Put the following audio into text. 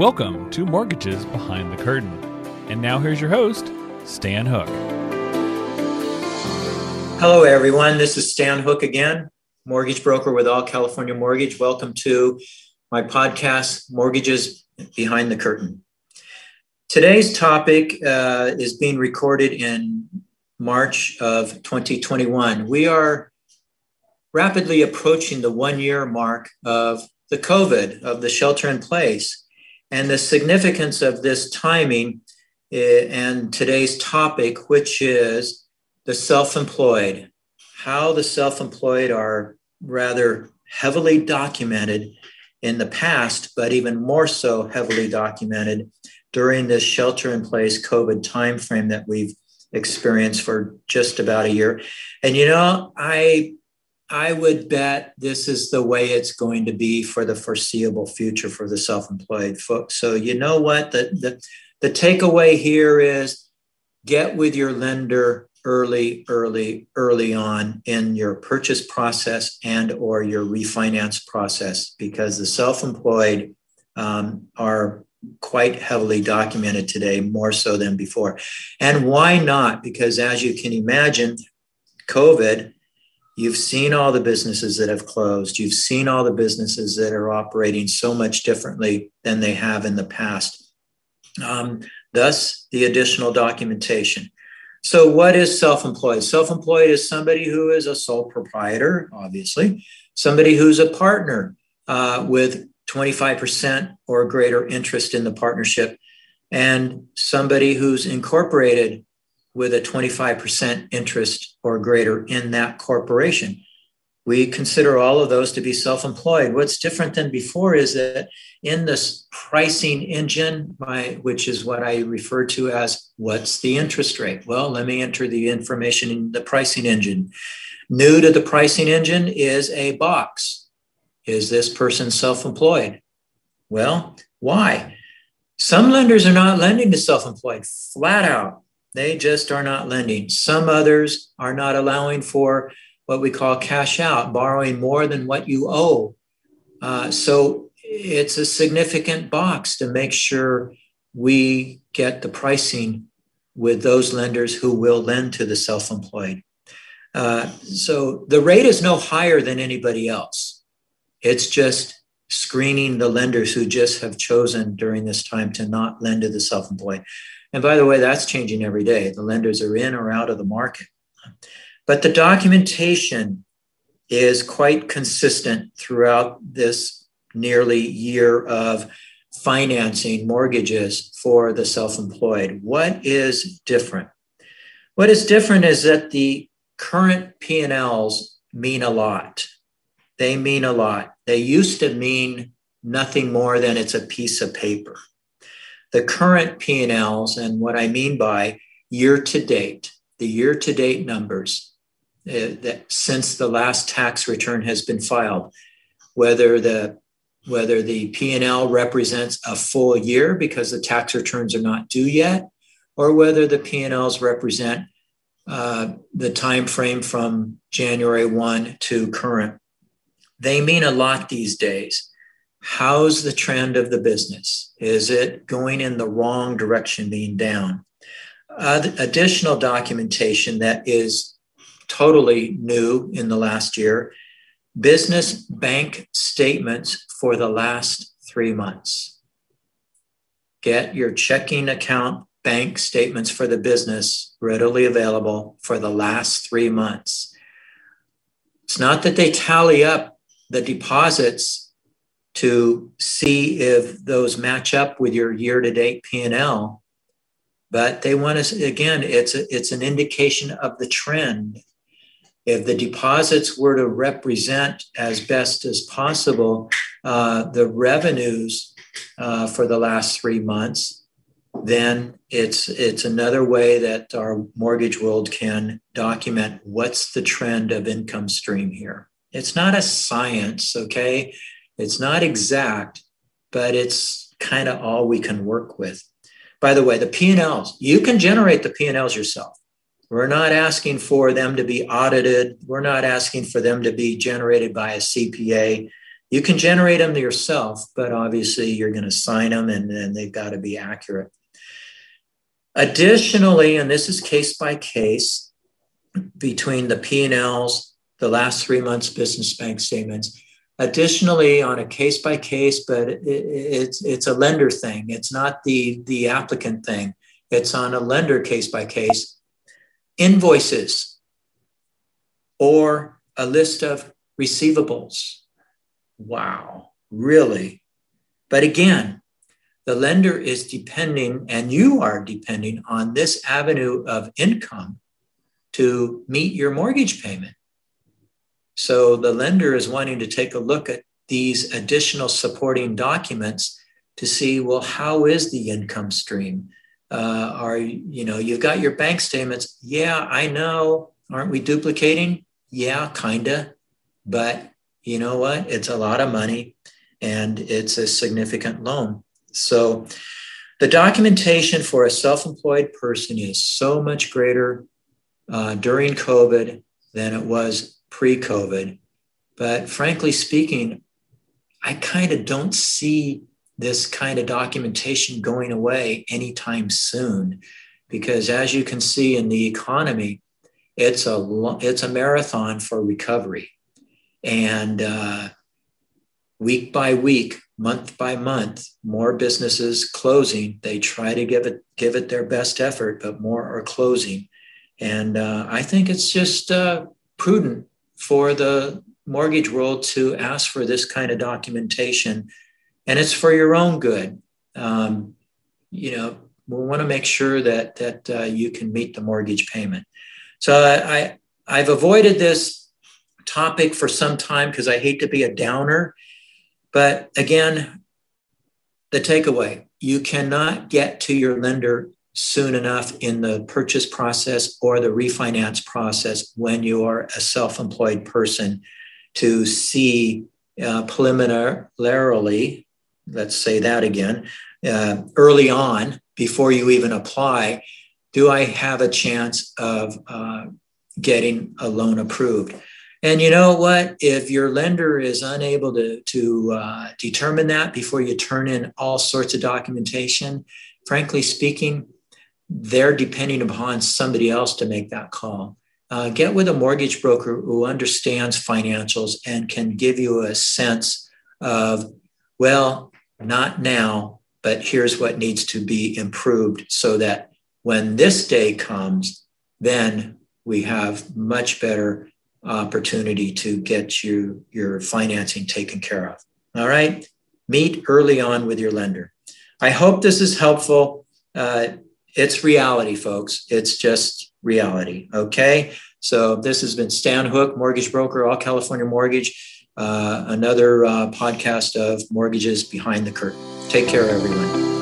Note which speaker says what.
Speaker 1: Welcome to Mortgages Behind the Curtain. And now here's your host, Stan Hook.
Speaker 2: Hello, everyone. This is Stan Hook again, mortgage broker with All California Mortgage. Welcome to my podcast, Mortgages Behind the Curtain. Today's topic uh, is being recorded in March of 2021. We are rapidly approaching the one year mark of the COVID, of the shelter in place. And the significance of this timing eh, and today's topic, which is the self employed, how the self employed are rather heavily documented in the past, but even more so heavily documented during this shelter in place COVID timeframe that we've experienced for just about a year. And you know, I I would bet this is the way it's going to be for the foreseeable future for the self-employed folks. So you know what? The the, the takeaway here is get with your lender early early early on in your purchase process and or your refinance process because the self-employed um, are quite heavily documented today more so than before. And why not? Because as you can imagine covid You've seen all the businesses that have closed. You've seen all the businesses that are operating so much differently than they have in the past. Um, thus, the additional documentation. So, what is self employed? Self employed is somebody who is a sole proprietor, obviously, somebody who's a partner uh, with 25% or greater interest in the partnership, and somebody who's incorporated with a 25% interest or greater in that corporation. We consider all of those to be self employed. What's different than before is that in this pricing engine, my, which is what I refer to as what's the interest rate? Well, let me enter the information in the pricing engine. New to the pricing engine is a box. Is this person self employed? Well, why? Some lenders are not lending to self employed flat out. They just are not lending. Some others are not allowing for what we call cash out, borrowing more than what you owe. Uh, so it's a significant box to make sure we get the pricing with those lenders who will lend to the self employed. Uh, so the rate is no higher than anybody else. It's just screening the lenders who just have chosen during this time to not lend to the self employed. And by the way, that's changing every day. The lenders are in or out of the market. But the documentation is quite consistent throughout this nearly year of financing mortgages for the self employed. What is different? What is different is that the current P&Ls mean a lot. They mean a lot. They used to mean nothing more than it's a piece of paper the current P&Ls and what I mean by year to date, the year to date numbers uh, that since the last tax return has been filed, whether the whether the P&L represents a full year because the tax returns are not due yet, or whether the P&Ls represent uh, the time frame from January 1 to current. They mean a lot these days how's the trend of the business? Is it going in the wrong direction, being down? Uh, additional documentation that is totally new in the last year business bank statements for the last three months. Get your checking account bank statements for the business readily available for the last three months. It's not that they tally up the deposits to see if those match up with your year-to-date P&L. But they want to again, it's a, it's an indication of the trend. If the deposits were to represent as best as possible uh, the revenues uh, for the last three months, then it's it's another way that our mortgage world can document what's the trend of income stream here. It's not a science, okay? It's not exact, but it's kind of all we can work with. By the way, the P&Ls, you can generate the P&Ls yourself. We're not asking for them to be audited. We're not asking for them to be generated by a CPA. You can generate them yourself, but obviously you're going to sign them and then they've got to be accurate. Additionally, and this is case by case, between the P&Ls, the last three months business bank statements, additionally on a case by case, but it, it's, it's a lender thing. It's not the, the applicant thing. It's on a lender case by case. Invoices or a list of receivables. Wow, really? But again, the lender is depending, and you are depending on this avenue of income to meet your mortgage payment. So the lender is wanting to take a look at these additional supporting documents to see well, how is the income stream? Uh, are you know you've got your bank statements? Yeah, I know. Aren't we duplicating? Yeah, kinda. But you know what? It's a lot of money, and it's a significant loan. So the documentation for a self-employed person is so much greater uh, during COVID than it was pre COVID. But frankly speaking, I kind of don't see this kind of documentation going away anytime soon. Because as you can see in the economy it's a it's a marathon for recovery. And uh, week by week month by month more businesses closing. They try to give it give it their best effort but more are closing. And uh, i think it's just uh, prudent for the mortgage world to ask for this kind of documentation, and it's for your own good. Um, you know, we want to make sure that that uh, you can meet the mortgage payment. So I, I have avoided this topic for some time because I hate to be a downer, but again, the takeaway: you cannot get to your lender soon enough in the purchase process or the refinance process when you are a self employed person to see uh, preliminarily, let's say that again, uh, early on before you even apply, do I have a chance of uh, getting a loan approved? And you know what? If your lender is unable to, to uh, determine that before you turn in all sorts of documentation, frankly speaking, they're depending upon somebody else to make that call. Uh, get with a mortgage broker who understands financials and can give you a sense of, well, not now, but here's what needs to be improved so that when this day comes, then we have much better opportunity to get you your financing taken care of. All right. Meet early on with your lender. I hope this is helpful. Uh, it's reality, folks. It's just reality. Okay. So this has been Stan Hook, mortgage broker, All California Mortgage, uh, another uh, podcast of Mortgages Behind the Curtain. Take care, everyone.